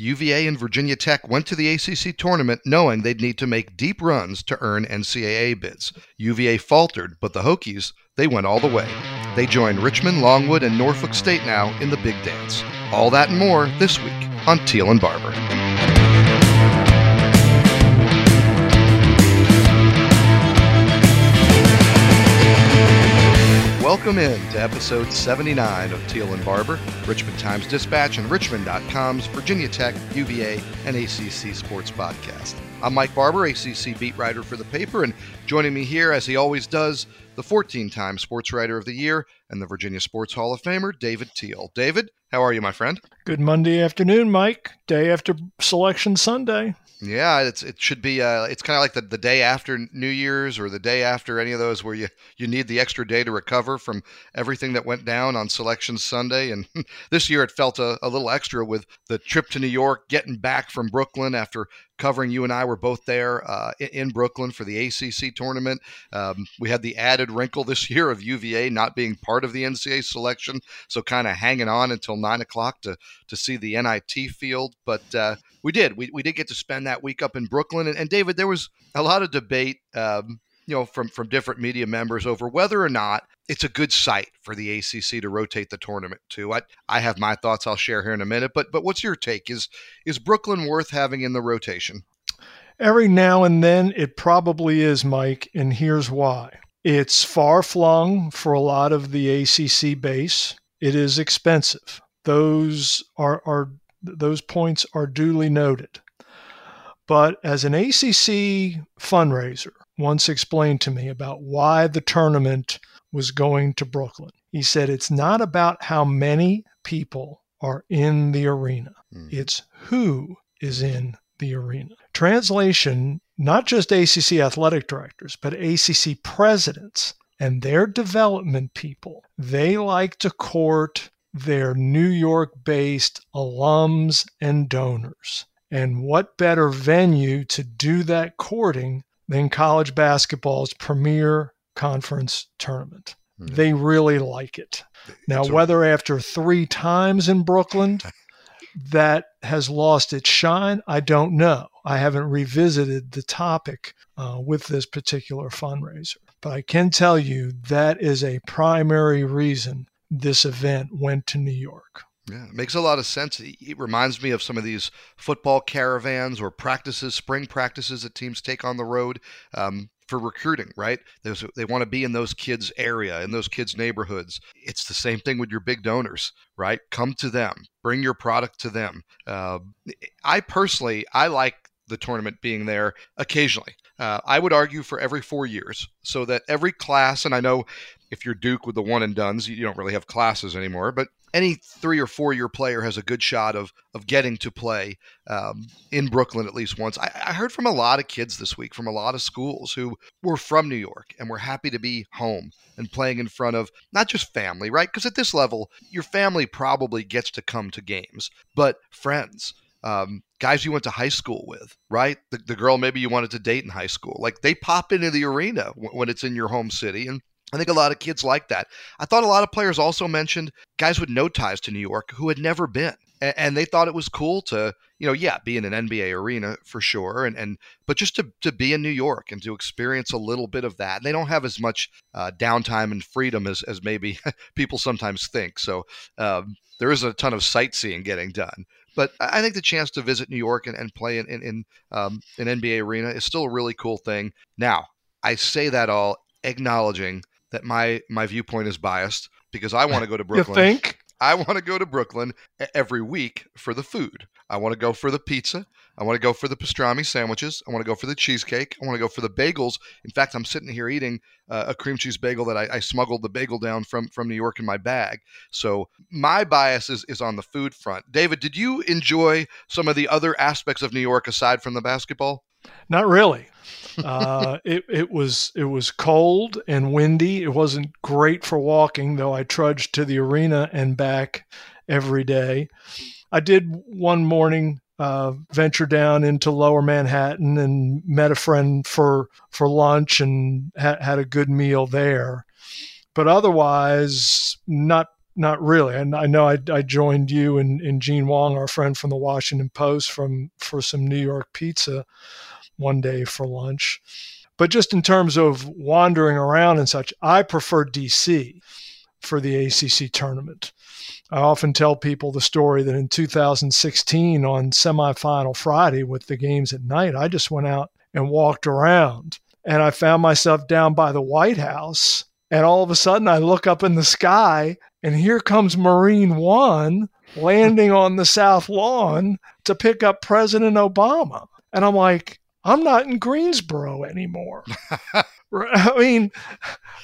UVA and Virginia Tech went to the ACC tournament knowing they'd need to make deep runs to earn NCAA bids. UVA faltered, but the Hokies, they went all the way. They join Richmond, Longwood, and Norfolk State now in the Big Dance. All that and more this week on Teel and Barber. Welcome in to episode 79 of Teel and Barber, Richmond Times Dispatch, and Richmond.com's Virginia Tech, UVA, and ACC Sports Podcast. I'm Mike Barber, ACC beat writer for the paper, and joining me here, as he always does, the 14 time Sports Writer of the Year and the Virginia Sports Hall of Famer, David Teel. David, how are you, my friend? Good Monday afternoon, Mike. Day after Selection Sunday. Yeah, it's it should be. Uh, it's kind of like the, the day after New Year's or the day after any of those where you you need the extra day to recover from everything that went down on Selection Sunday. And this year it felt a, a little extra with the trip to New York, getting back from Brooklyn after covering. You and I were both there uh, in Brooklyn for the ACC tournament. Um, we had the added wrinkle this year of UVA not being part of the NCAA selection, so kind of hanging on until nine o'clock to to see the NIT field. But uh, we did. We, we did get to spend that week up in Brooklyn. And, and David, there was a lot of debate, um, you know, from, from different media members over whether or not it's a good site for the ACC to rotate the tournament to. I, I have my thoughts I'll share here in a minute, but but what's your take? Is is Brooklyn worth having in the rotation? Every now and then it probably is, Mike, and here's why. It's far flung for a lot of the ACC base. It is expensive. Those are, are those points are duly noted. But as an ACC fundraiser once explained to me about why the tournament was going to Brooklyn, he said it's not about how many people are in the arena, mm. it's who is in the arena. Translation not just ACC athletic directors, but ACC presidents and their development people, they like to court their New York based alums and donors. And what better venue to do that courting than college basketball's premier conference tournament? Mm-hmm. They really like it. Now, whether after three times in Brooklyn that has lost its shine, I don't know. I haven't revisited the topic uh, with this particular fundraiser. But I can tell you that is a primary reason this event went to New York. Yeah, it makes a lot of sense. It reminds me of some of these football caravans or practices, spring practices that teams take on the road um, for recruiting, right? There's, they want to be in those kids' area, in those kids' neighborhoods. It's the same thing with your big donors, right? Come to them, bring your product to them. Uh, I personally, I like the tournament being there occasionally. Uh, I would argue for every four years, so that every class, and I know if you're Duke with the one and duns, you don't really have classes anymore. But any three or four year player has a good shot of of getting to play um, in Brooklyn at least once. I, I, heard from a lot of kids this week from a lot of schools who were from New York and were happy to be home and playing in front of not just family, right? Because at this level, your family probably gets to come to games, but friends. Um, guys you went to high school with, right? The, the, girl maybe you wanted to date in high school. Like they pop into the arena w- when it's in your home city and I think a lot of kids like that. I thought a lot of players also mentioned guys with no ties to New York who had never been. And, they thought it was cool to, you know, yeah, be in an NBA arena for sure, and and but just to, to be in New York and to experience a little bit of that. They don't have as much uh, downtime and freedom as as maybe people sometimes think. So um, there is a ton of sightseeing getting done. But I think the chance to visit New York and, and play in in, in um, an NBA arena is still a really cool thing. Now, I say that all acknowledging that my my viewpoint is biased because I want to go to Brooklyn. you think? I want to go to Brooklyn every week for the food. I want to go for the pizza. I want to go for the pastrami sandwiches. I want to go for the cheesecake. I want to go for the bagels. In fact, I'm sitting here eating uh, a cream cheese bagel that I, I, smuggled the bagel down from from New York in my bag. So my bias is, is on the food front. David, did you enjoy some of the other aspects of New York aside from the basketball? Not really. Uh, it it was it was cold and windy. It wasn't great for walking, though. I trudged to the arena and back every day. I did one morning uh, venture down into Lower Manhattan and met a friend for for lunch and ha- had a good meal there. But otherwise, not not really. And I know I, I joined you and, and Gene Wang, our friend from the Washington Post, from for some New York pizza one day for lunch. But just in terms of wandering around and such, I prefer DC for the ACC tournament. I often tell people the story that in 2016 on semifinal Friday with the games at night, I just went out and walked around and I found myself down by the White House. And all of a sudden, I look up in the sky and here comes Marine One landing on the South Lawn to pick up President Obama. And I'm like, I'm not in Greensboro anymore. I mean,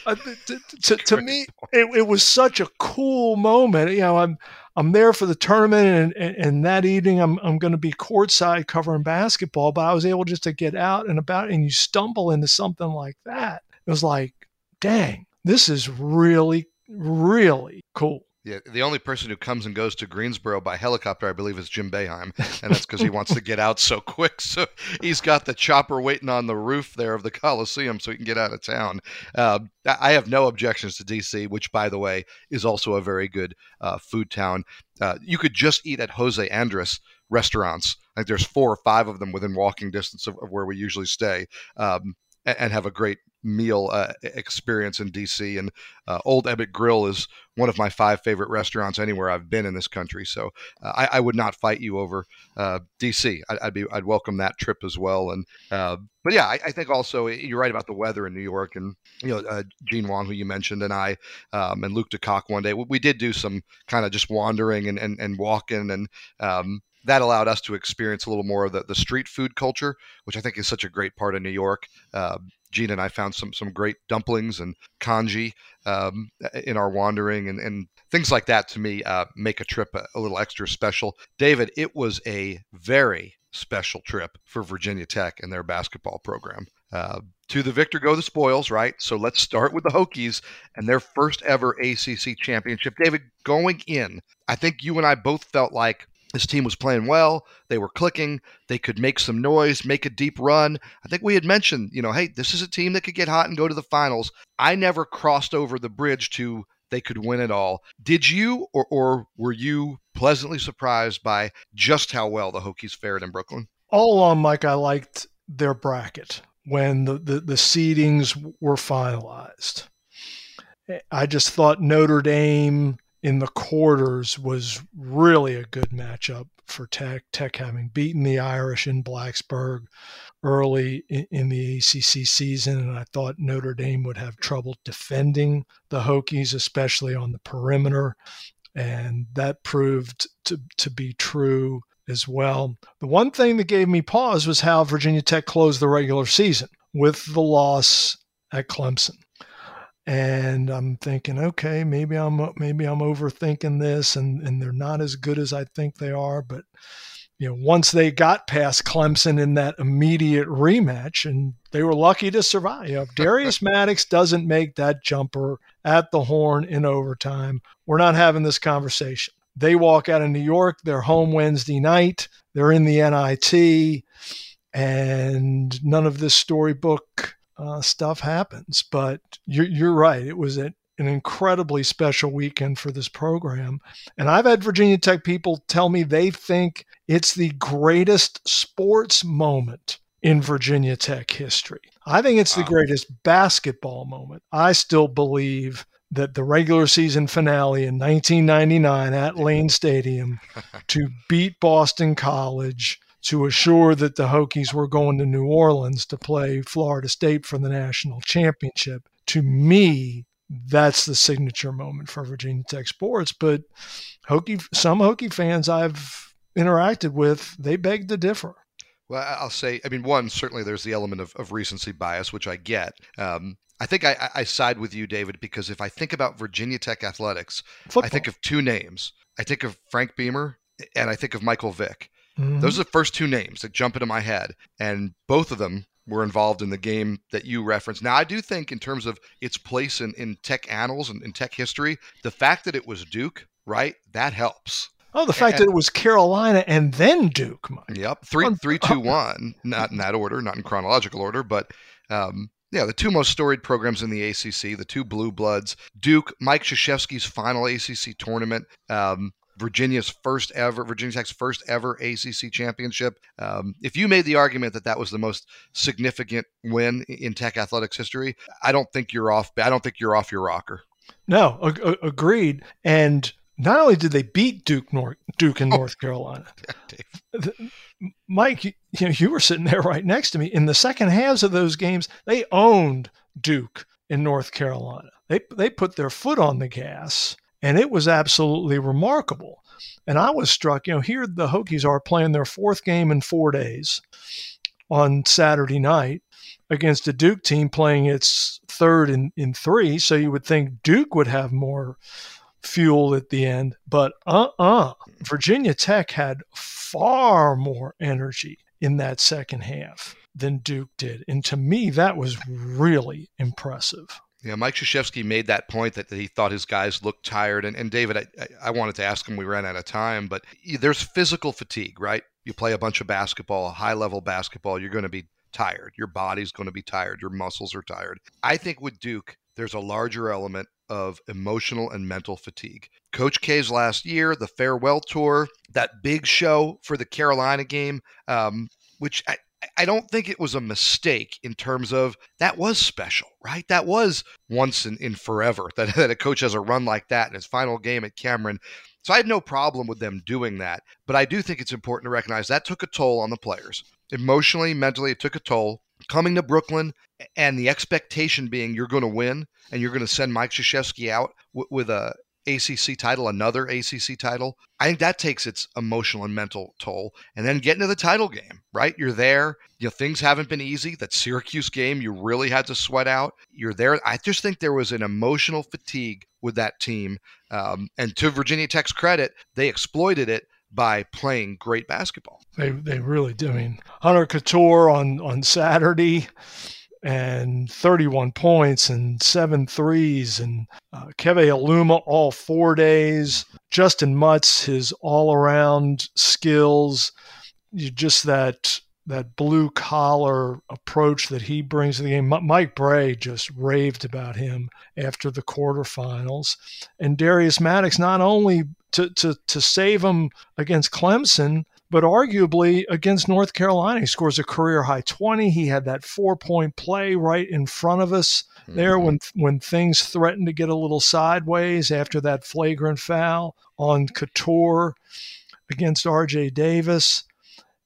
uh, to, to, to me, it, it, was such a cool moment. You know, I'm I'm there for the tournament, and, and, and that evening I'm I'm going to be courtside covering basketball. But I was able just to get out and about, and you stumble into something like that. It was like, dang, this is really really cool. Yeah, the only person who comes and goes to Greensboro by helicopter, I believe, is Jim Boeheim, and that's because he wants to get out so quick. So he's got the chopper waiting on the roof there of the Coliseum so he can get out of town. Uh, I have no objections to DC, which, by the way, is also a very good uh, food town. Uh, you could just eat at Jose Andres restaurants. I think there's four or five of them within walking distance of, of where we usually stay. Um, and have a great meal uh, experience in DC. And uh, Old Ebbitt Grill is one of my five favorite restaurants anywhere I've been in this country. So uh, I, I, would not fight you over uh, DC. I, would be I'd welcome that trip as well. And uh, but yeah, I, I, think also you're right about the weather in New York. And you know, uh, Gene Wang, who you mentioned, and I um, and Luke DeCock one day we, we did do some kind of just wandering and and, and walking and. Um, that allowed us to experience a little more of the, the street food culture, which I think is such a great part of New York. Uh, Gene and I found some some great dumplings and congee um, in our wandering, and, and things like that to me uh, make a trip a, a little extra special. David, it was a very special trip for Virginia Tech and their basketball program. Uh, to the victor go the spoils, right? So let's start with the Hokies and their first ever ACC championship. David, going in, I think you and I both felt like this team was playing well. They were clicking. They could make some noise, make a deep run. I think we had mentioned, you know, hey, this is a team that could get hot and go to the finals. I never crossed over the bridge to they could win it all. Did you, or, or were you pleasantly surprised by just how well the Hokies fared in Brooklyn? All along, Mike, I liked their bracket when the, the, the seedings were finalized. I just thought Notre Dame in the quarters was really a good matchup for Tech. Tech having beaten the Irish in Blacksburg early in, in, the ACC season, and I thought Notre Dame would have trouble defending the Hokies, especially on the perimeter, and that proved to, to be true as well. The one thing that gave me pause was how Virginia Tech closed the regular season with the loss at Clemson and I'm thinking, okay, maybe I'm maybe I'm overthinking this, and and they're not as good as I think they are. But you know, once they got past Clemson in that immediate rematch, and they were lucky to survive. You know, if Darius Maddox doesn't make that jumper at the horn in overtime, we're not having this conversation. They walk out of New York. They're home Wednesday night. They're in the NIT, and none of this storybook uh, stuff happens. But you're, you're right. It was an, an incredibly special weekend for this program. And I've had Virginia Tech people tell me they think it's the greatest sports moment in Virginia Tech history. I think it's wow. the greatest basketball moment. I still believe that the regular season finale in 1999 at Lane Stadium to beat Boston College to assure that the Hokies were going to New Orleans to play Florida State for the national championship. To me, that's the signature moment for Virginia Tech sports. But Hokie, some Hokie fans I've interacted with, they beg to differ. Well, I'll say, I mean, one, certainly there's the element of, of recency bias, which I get. Um, I think I, I, side with you, David, because if I think about Virginia Tech athletics, Football. I think of two names. I think of Frank Beamer and I think of Michael Vick. Mm-hmm. Those are the first two names that jump into my head, and both of them were involved in the game that you referenced. Now, I do think, in terms of its place in, in tech annals and in tech history, the fact that it was Duke, right, that helps. Oh, the fact and, that it was Carolina and then Duke. Mike. Yep, three, three, two, one. Not in that order, not in chronological order, but um, Yeah, the two most storied programs in the ACC, the two blue bloods, Duke, Mike Krzyzewski's final ACC tournament. Um, Virginia's first ever, Virginia Tech's first ever ACC championship. Um, if you made the argument that that was the most significant win in Tech athletics history, I don't think you're off. I don't think you're off your rocker. No, ag- agreed. And not only did they beat Duke, North, Duke in oh, North Carolina, Mike, you, you, know, you were sitting there right next to me. In the second halves of those games, they owned Duke in North Carolina. They they put their foot on the gas and it was absolutely remarkable. And I was struck, you know, here the Hokies are playing their fourth game in four days on Saturday night against a Duke team playing its third in, in three. So you would think Duke would have more fuel at the end. But uh uh-uh. uh Virginia Tech had far more energy in that second half than Duke did. And to me, that was really impressive. Yeah, Mike Krzyzewski made that point that, that he thought his guys looked tired. And, and David, I, I wanted to ask him, we ran out of time, but there's physical fatigue, right? You play a bunch of basketball, high level basketball, you're going to be tired. Your body's going to be tired. Your muscles are tired. I think with Duke, there's a larger element of emotional and mental fatigue. Coach K's last year, the farewell tour, that big show for the Carolina game, um, which I, I don't think it was a mistake in terms of that was special, right? That was once in, in forever that, that a coach has a run like that in his final game at Cameron. So I had no problem with them doing that. But I do think it's important to recognize that took a toll on the players. Emotionally, mentally, it took a toll. Coming to Brooklyn and the expectation being you're going to win and you're going to send Mike Krzyzewski out with a ACC title, another ACC title, I think that takes its emotional and mental toll. And then getting to the title game, right? You're there. You know, things haven't been easy. That Syracuse game, you really had to sweat out. You're there. I just think there was an emotional fatigue with that team. Um, and to Virginia Tech's credit, they exploited it by playing great basketball. They, they really do. I mean, Hunter Cattoor on, on Saturday and 31 points and seven threes, and uh, Keve Aluma all four days. Justin Mutts, his all around skills, just that that blue collar approach that he brings to the game. Mike Brey just raved about him after the quarterfinals. And Darius Maddox not only to, to, to save him against Clemson, but arguably against North Carolina, he scores a career high 20. He had that four point play right in front of us there mm-hmm. when when things threatened to get a little sideways after that flagrant foul on Cattoor against RJ Davis.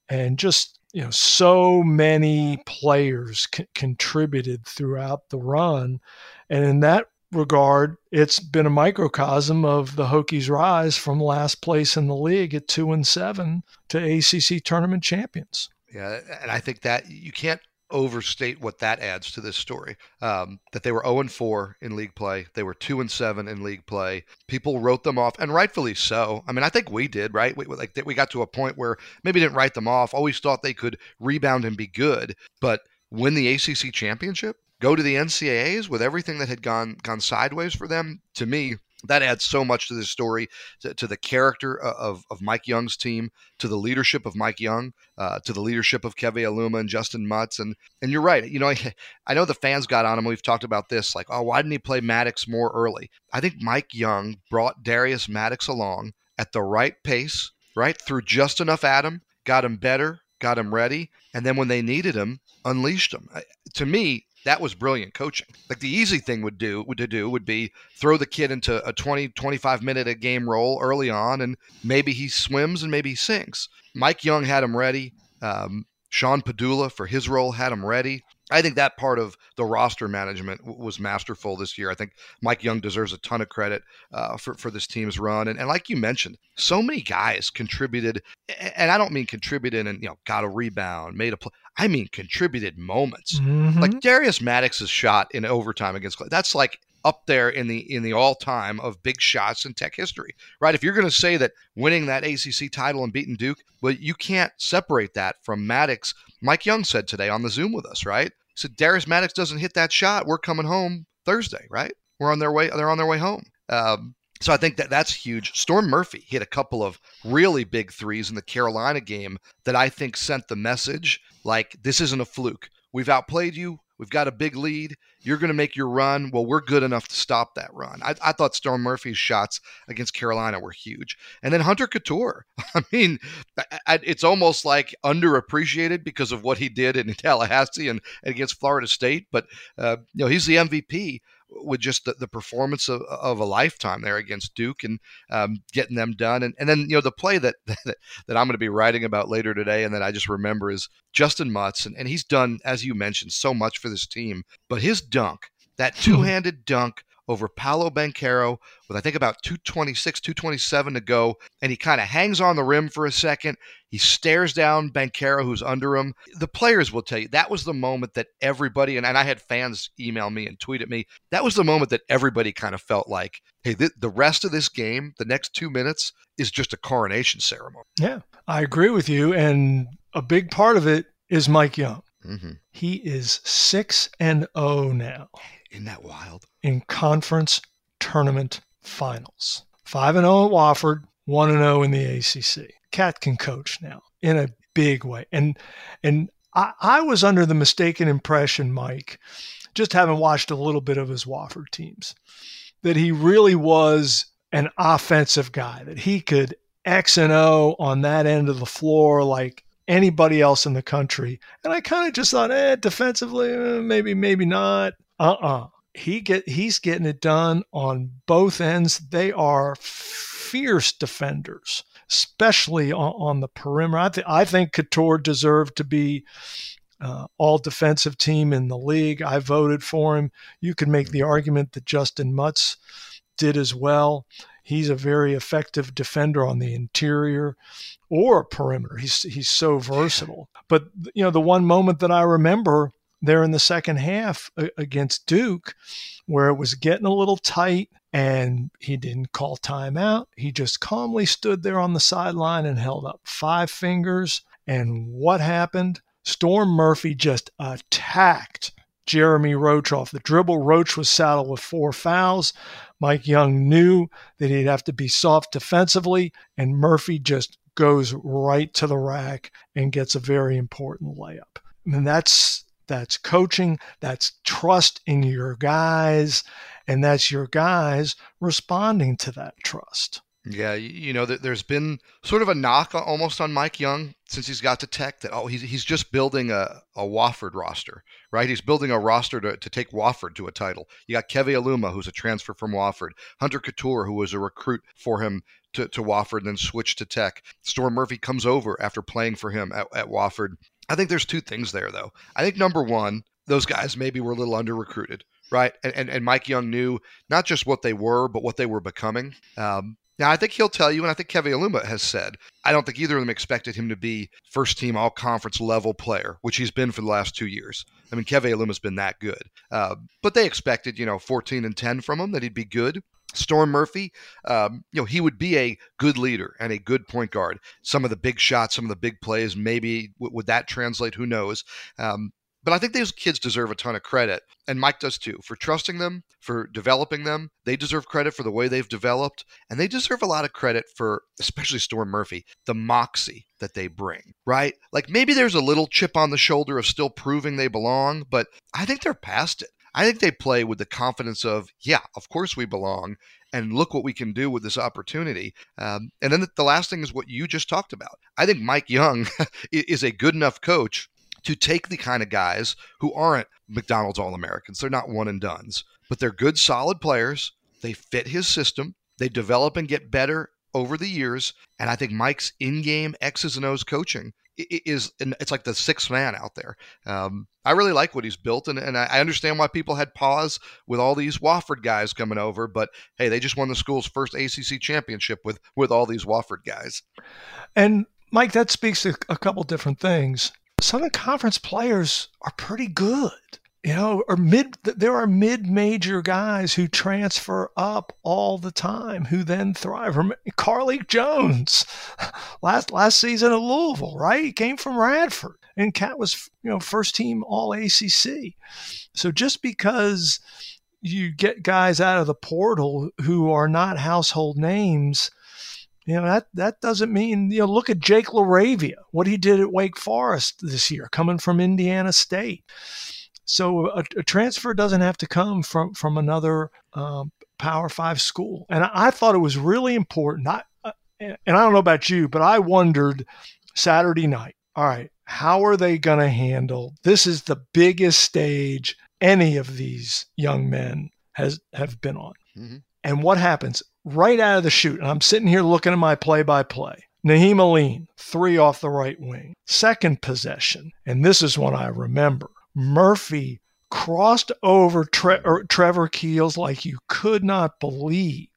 And just, you know, so many players c- contributed throughout the run. And in that regard, it's been a microcosm of the Hokies' rise from last place in the league at two and seven to ACC tournament champions. Yeah, and I think that you can't overstate what that adds to this story. Um, that they were 0 and 4 in league play, they were 2 and 7 in league play. People wrote them off, and rightfully so. I mean, I think we did, right? We, like we got to a point where maybe didn't write them off. Always thought they could rebound and be good, but win the ACC championship go to the NCAAs with everything that had gone gone sideways for them. To me, that adds so much to this story, to, to, the character of, of Mike Young's team, to the leadership of Mike Young, uh, to the leadership of Keve Aluma and Justin Mutts. And and you're right. You know, I, I know the fans got on him. We've talked about this, like, oh, why didn't he play Maddox more early? I think Mike Young brought Darius Maddox along at the right pace, right through just enough Adam, got him better, got him ready, and then when they needed him, unleashed him. To me, that was brilliant coaching. Like the easy thing would do would to do would be throw the kid into a 20 25 minute a game role early on and maybe he swims and maybe he sinks. Mike Young had him ready. Um, Sean Padula for his role had him ready. I think that part of the roster management w- was masterful this year. I think Mike Young deserves a ton of credit uh, for for this team's run, and, and like you mentioned, so many guys contributed, and I don't mean contributed and you know got a rebound, made a play. I mean contributed moments. Mm-hmm. Like Darius Maddox's shot in overtime against that's like up there in the in the all time of big shots in Tech history, right? If you're going to say that winning that ACC title and beating Duke, well, you can't separate that from Maddox. Mike Young said today on the Zoom with us, right? He said Darius Maddox doesn't hit that shot, we're coming home Thursday, right? We're on their way. They're on their way home. Um, so I think that that's huge. Storm Murphy hit a couple of really big threes in the Carolina game that I think sent the message like this isn't a fluke. We've outplayed you We've got a big lead. You're going to make your run. Well, we're good enough to stop that run. I, I thought Storm Murphy's shots against Carolina were huge. And then Hunter Cattoor. I mean, I, it's almost like underappreciated because of what he did in Tallahassee and, and against Florida State. But, uh, you know, he's the MVP with just the, the performance of, of a lifetime there against Duke and um, getting them done. And, and then, you know, the play that, that, that I'm going to be writing about later today and that I just remember is Justin Mutts. And, and he's done, as you mentioned, so much for this team. But his dunk, that hmm. two handed dunk over Paolo Banchero with I think about 226, 227 to go, and he kind of hangs on the rim for a second. He stares down Banchero, who's under him. The players will tell you that was the moment that everybody, and, and I had fans email me and tweet at me, that was the moment that everybody kind of felt like, hey, th- the rest of this game, the next two minutes, is just a coronation ceremony. Yeah, I agree with you. And a big part of it is Mike Young. Mm-hmm. He is 6 and 0 now. Isn't that wild? In conference tournament finals. 5 and 0 at Wofford, 1 and 0 in the ACC. Cat can coach now in a big way. And and I, I was under the mistaken impression, Mike, just having watched a little bit of his Wofford teams, that he really was an offensive guy, that he could X and O on that end of the floor like anybody else in the country. And I kind of just thought, eh, defensively, eh, maybe, maybe not. Uh-uh. He get he's getting it done on both ends. They are fierce defenders especially on, on the perimeter. I, th- I think Cattoor deserved to be uh, all defensive team in the league. I voted for him. You can make the argument that Justin Mutts did as well he's a very effective defender on the interior or perimeter he's he's so versatile but you know the one moment that i remember there in the second half uh, against Duke, where it was getting a little tight and he didn't call timeout. He just calmly stood there on the sideline and held up five fingers. And what happened? Storm Murphy just attacked Jeremy Roach off the dribble. Roach was saddled with four fouls. Mike Young knew that he'd have to be soft defensively, and Murphy just goes right to the rack and gets a very important layup. I mean, that's that's coaching, that's trust in your guys, and that's your guys responding to that trust. Yeah, you know, there's been sort of a knock almost on Mike Young since he's got to Tech that, oh, he's, he's just building a, a Wofford roster, right? He's building a roster to, to take Wofford to a title. You got Keve Aluma, who's a transfer from Wofford, Hunter Cattoor, who was a recruit for him to, to Wofford and then switched to Tech. Storm Murphy comes over after playing for him at, at Wofford I think there's two things there, though. I think number one, those guys maybe were a little under recruited, right? And, and, and Mike Young knew not just what they were, but what they were becoming. Um, now, I think he'll tell you, and I think Keve Aluma has said, I don't think either of them expected him to be first team all conference level player, which he's been for the last two years. I mean, Keve Aluma's been that good. Uh, but they expected, you know, 14 and 10 from him, that he'd be good. Storm Murphy, um, you know, he would be a good leader and a good point guard. Some of the big shots, some of the big plays, maybe w- would that translate? Who knows? Um, but I think those kids deserve a ton of credit, and Mike does too, for trusting them, for developing them. They deserve credit for the way they've developed, and they deserve a lot of credit for, especially Storm Murphy, the moxie that they bring, right? Like maybe there's a little chip on the shoulder of still proving they belong, but I think they're past it. I think they play with the confidence of, yeah, of course we belong, and look what we can do with this opportunity. Um, and then the last thing is what you just talked about. I think Mike Young is a good enough coach to take the kind of guys who aren't McDonald's All Americans. They're not one and dones, but they're good, solid players. They fit his system. They develop and get better over the years. And I think Mike's in-game X's and O's coaching is it's like the sixth man out there. Um, I really like what he's built, and, and I understand why people had pause with all these Wofford guys coming over. But hey, they just won the school's first ACC championship with with all these Wofford guys. And Mike, that speaks to a couple different things. Southern Conference players are pretty good you know, or mid, there are mid-major guys who transfer up all the time, who then thrive. Carlik Jones, last last season at Louisville, right? He came from Radford, and Cat was, you know, first team All ACC. So just because you get guys out of the portal who are not household names, you know that that doesn't mean you know. Look at Jake LaRavia, what he did at Wake Forest this year, coming from Indiana State. So a, a transfer doesn't have to come from from another um, Power Five school. And I, I, thought it was really important. I, uh, and I don't know about you, but I wondered Saturday night. All right, how are they going to handle this? Is the biggest stage any of these young men has have been on. Mm-hmm. And what happens right out of the chute? And I'm sitting here looking at my play-by-play. Nahiem Alleyne, three off the right wing. Second possession, and this is one I remember. Murphy crossed over Tre- Trevor Keels like you could not believe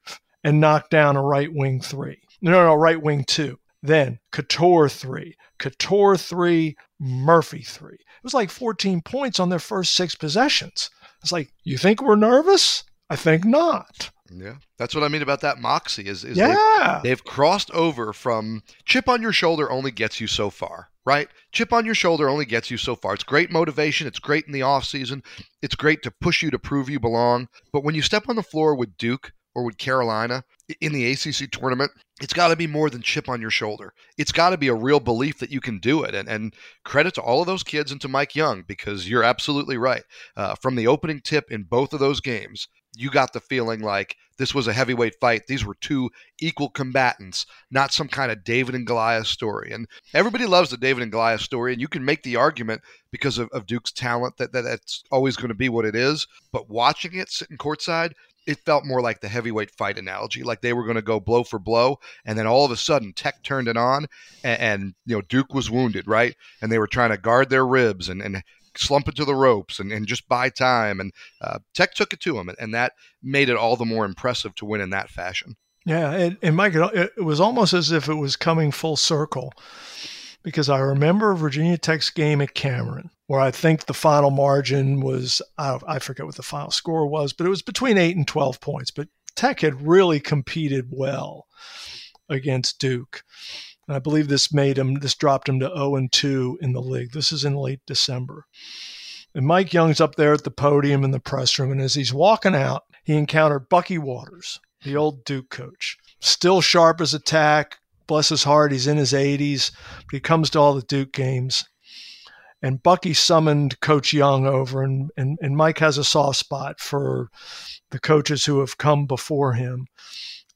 and knocked down a right wing three. No, no, right wing two. Then Cattoor three, Cattoor three, Murphy three. It was like 14 points on their first six possessions. It's like, you think we're nervous? I think not. Yeah, that's what I mean about that moxie. Is, is yeah. they've, they've crossed over from chip on your shoulder only gets you so far, right? Chip on your shoulder only gets you so far. It's great motivation. It's great in the off season. It's great to push you to prove you belong. But when you step on the floor with Duke or with Carolina in the ACC tournament, it's got to be more than chip on your shoulder. It's got to be a real belief that you can do it. And, and credit to all of those kids and to Mike Young, because you're absolutely right. Uh, from the opening tip in both of those games, you got the feeling like this was a heavyweight fight. These were two equal combatants, not some kind of David and Goliath story. And everybody loves the David and Goliath story, and you can make the argument because of, of Duke's talent that, that that's always going to be what it is. But watching it sitting courtside, it felt more like the heavyweight fight analogy, like they were going to go blow for blow, and then all of a sudden Tech turned it on, and, and, you know Duke was wounded, right, and they were trying to guard their ribs and, and slump into the ropes and, and just buy time, and uh, Tech took it to him, and, and, that made it all the more impressive to win in that fashion. Yeah, and, and Mike, it, it was almost as if it was coming full circle because I remember Virginia Tech's game at Cameron, where I think the final margin was, I, I forget what the final score was, but it was between 8 and 12 points. But Tech had really competed well against Duke. And I believe this made him, this dropped him to 0 and 2 in the league. This is in late December. And Mike Young's up there at the podium in the press room. And as he's walking out, he encountered Bucky Waters, the old Duke coach. Still sharp as a tack, bless his heart, he's in his 80s, but he comes to all the Duke games. And Bucky summoned Coach Young over, and, and, and Mike has a soft spot for the coaches who have come before him.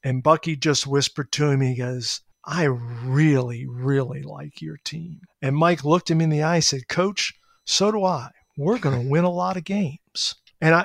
And Bucky just whispered to him, he goes, I really, really like your team. And Mike looked him in the eye and said, Coach, so do I. We're going to win a lot of games. And I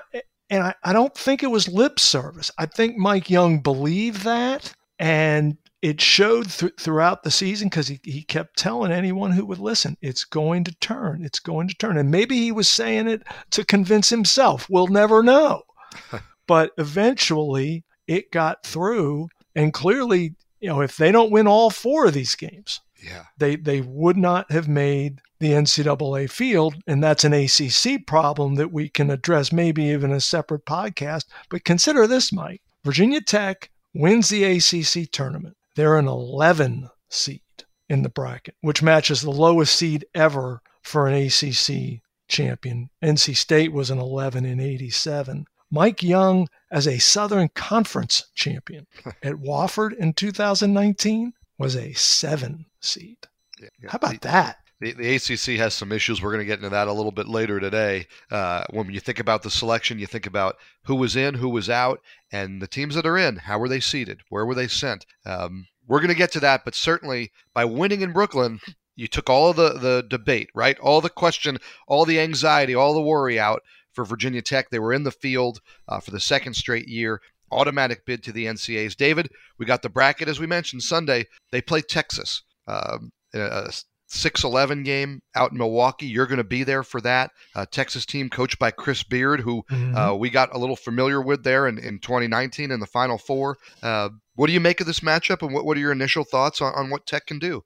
and I, I don't think it was lip service. I think Mike Young believed that. And it showed th- throughout the season because he, he kept telling anyone who would listen, it's going to turn, it's going to turn. And maybe he was saying it to convince himself. We'll never know. but eventually it got through. And clearly, you know, if they don't win all four of these games, yeah. they, they would not have made the NCAA field. And that's an ACC problem that we can address, maybe even a separate podcast. But consider this, Mike Virginia Tech wins the ACC tournament they're an 11 seed in the bracket, which matches the lowest seed ever for an ACC champion. NC State was an 11 in 87. Mike Young as a Southern Conference champion at Wofford in 2019 was a seven seed. Yeah, yeah. How about that? The, the, ACC has some issues. We're going to get into that a little bit later today. Uh, when you think about the selection, you think about who was in, who was out, and the teams that are in. How were they seated? Where were they sent? Um, we're going to get to that, but certainly by winning in Brooklyn, you took all of the, the debate, right? All the question, all the anxiety, all the worry out for Virginia Tech. They were in the field uh, for the second straight year. Automatic bid to the NCAAs. David, we got the bracket as we mentioned Sunday. They play Texas. Um, a 6-11 game out in Milwaukee. You're going to be there for that. Uh, Texas team coached by Chris Beard, who mm-hmm. uh, we got a little familiar with there in, in 2019 in the Final Four. Uh, what do you make of this matchup, and what, what are your initial thoughts on, on what Tech can do?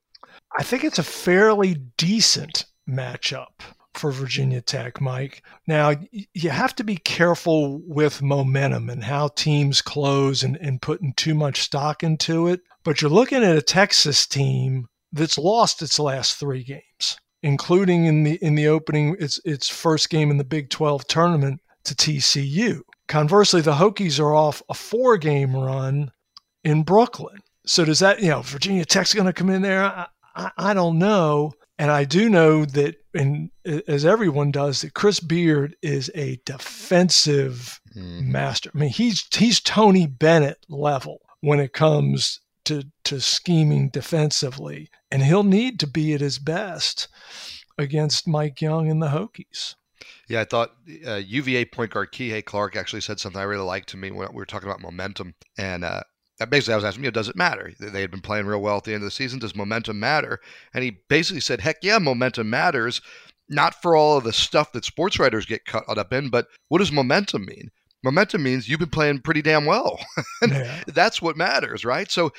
I think it's a fairly decent matchup for Virginia Tech, Mike. Now, you have to be careful with momentum and how teams close and, and putting too much stock into it. But you're looking at a Texas team that's lost its last three games, including in the in the opening its its first game in the Big 12 tournament to TCU. Conversely, the Hokies are off a four game run in Brooklyn. So does that, you know, Virginia Tech's going to come in there? I, I, I, don't know. And I do know that and as everyone does, that Chris Beard is a defensive mm. master. I mean, he's he's Tony Bennett level when it comes to to scheming defensively, and he'll need to be at his best against Mike Young and the Hokies. Yeah, I thought uh, UVA point guard Kihei Clark actually said something I really liked to me when we were talking about momentum. And uh, basically, I was asking, you know, does it matter? They had been playing real well at the end of the season. Does momentum matter? And he basically said, heck yeah, momentum matters. Not for all of the stuff that sports writers get caught up in, but what does momentum mean? Momentum means you've been playing pretty damn well. yeah. That's what matters, right? So,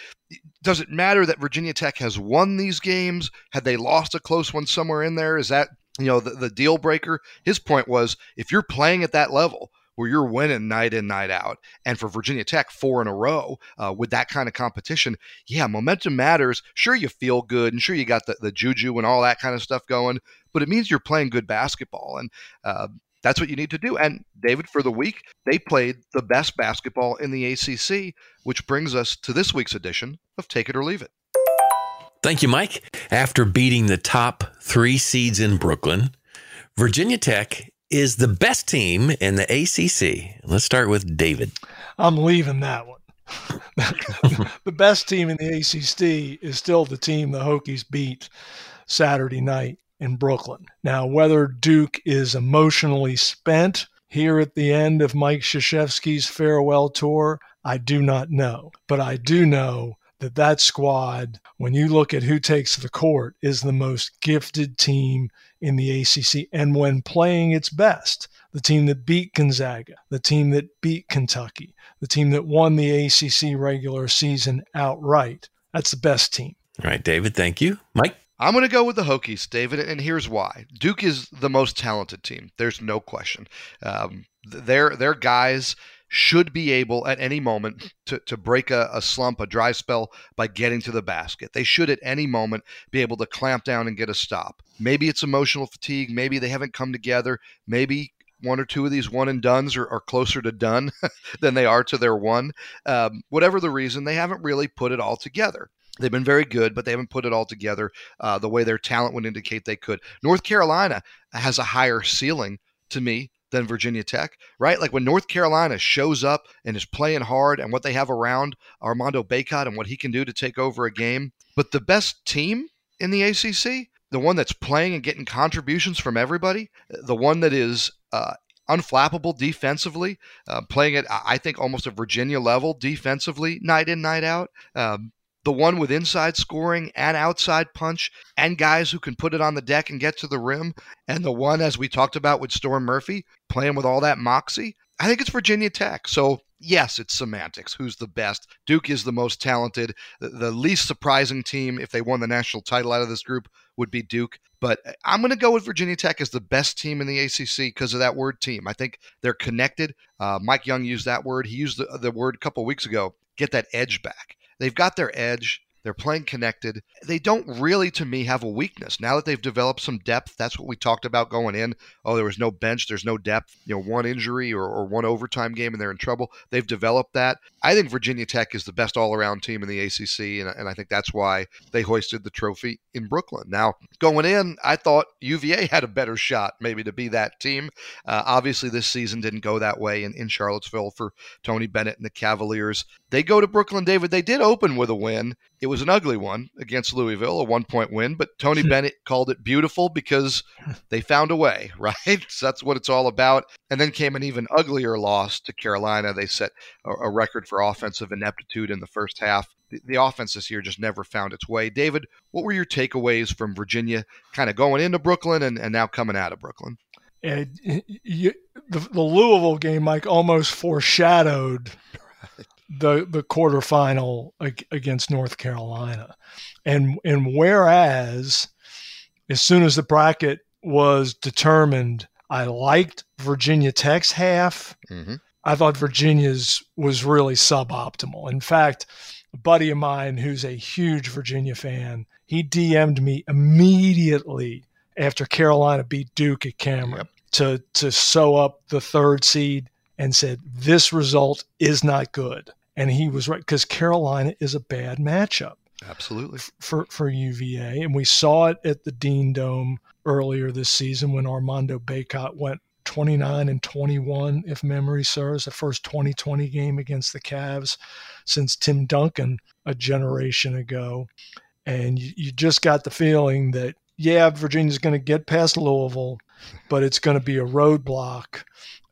does it matter that Virginia Tech has won these games? Had they lost a close one somewhere in there? Is that you know the, the deal breaker? His point was if you're playing at that level, where you're winning night in, night out. And for Virginia Tech, four in a row uh, with that kind of competition, yeah, momentum matters. Sure, you feel good, and sure, you got the, the juju and all that kind of stuff going, but it means you're playing good basketball. And uh, that's what you need to do. And David, for the week, they played the best basketball in the ACC, which brings us to this week's edition of Take It or Leave It. Thank you, Mike. After beating the top three seeds in Brooklyn, Virginia Tech is the best team in the ACC? Let's start with David. I'm leaving that one. the best team in the ACC is still the team the Hokies beat Saturday night in Brooklyn. Now, whether Duke is emotionally spent here at the end of Mike Krzyzewski's farewell tour, I do not know. But I do know that that squad, when you look at who takes the court, is the most gifted team in the ACC. And when playing its best, the team that beat Gonzaga, the team that beat Kentucky, the team that won the ACC regular season outright, that's the best team. All right, David, thank you. Mike? I'm going to go with the Hokies, David, and here's why. Duke is the most talented team. There's no question. Um, their their guys should be able at any moment to, to break a, a, slump, a dry spell by getting to the basket. They should at any moment be able to clamp down and get a stop. Maybe it's emotional fatigue. Maybe they haven't come together. Maybe one or two of these one and duns are, are closer to done than they are to their one. Um, whatever the reason, they haven't really put it all together. They've been very good, but they haven't put it all together uh, the way their talent would indicate they could. North Carolina has a higher ceiling to me than Virginia Tech, right? Like when North Carolina shows up and is playing hard and what they have around Armando Bacot and what he can do to take over a game. But the best team in the ACC, the one that's playing and getting contributions from everybody, the one that is uh, unflappable defensively, uh, playing at, I think, almost a Virginia level defensively, night in, night out. Um, the one with inside scoring and outside punch and guys who can put it on the deck and get to the rim, and the one, as we talked about with Storm Murphy, playing with all that moxie. I think it's Virginia Tech. So, yes, it's semantics. Who's the best? Duke is the most talented. The, least surprising team, if they won the national title out of this group, would be Duke. But I'm going to go with Virginia Tech as the best team in the ACC because of that word team. I think they're connected. Uh, Mike Young used that word. He used the, the word a couple weeks ago get that edge back. They've got their edge. They're playing connected. They don't really, to me, have a weakness. Now that they've developed some depth, that's what we talked about going in. Oh, there was no bench, there's no depth. You know, one injury or, or one overtime game and they're in trouble. They've developed that. I think Virginia Tech is the best all around team in the ACC, and, and I think that's why they hoisted the trophy in Brooklyn. Now, going in, I thought UVA had a better shot maybe to be that team. Uh, obviously, this season didn't go that way in, in Charlottesville for Tony Bennett and the Cavaliers. They go to Brooklyn, David. They did open with a win. It was an ugly one against Louisville, a one point win, but Tony Bennett called it beautiful because they found a way, right? so that's what it's all about. And then came an even uglier loss to Carolina. They set a, a record for offensive ineptitude in the first half. The, the offense this year just never found its way. David, what were your takeaways from Virginia kind of going into Brooklyn and, and now coming out of Brooklyn? And you, the, the Louisville game, Mike, almost foreshadowed the the quarterfinal against North Carolina, and and whereas as soon as the bracket was determined, I liked Virginia Tech's half. Mm-hmm. I thought Virginia's was really suboptimal. In fact, a buddy of mine who's a huge Virginia fan, he DM'd me immediately after Carolina beat Duke at Cameron yep. to to sew up the third seed and said this result is not good and he was right because Carolina is a bad matchup. Absolutely. For for UVA, and we saw it at the Dean Dome earlier this season when Armando Bacot went 29 and 21, if memory serves, the first 2020 game against the Cavs since Tim Duncan a generation ago. And you, you just got the feeling that, yeah, Virginia's going to get past Louisville, but it's going to be a roadblock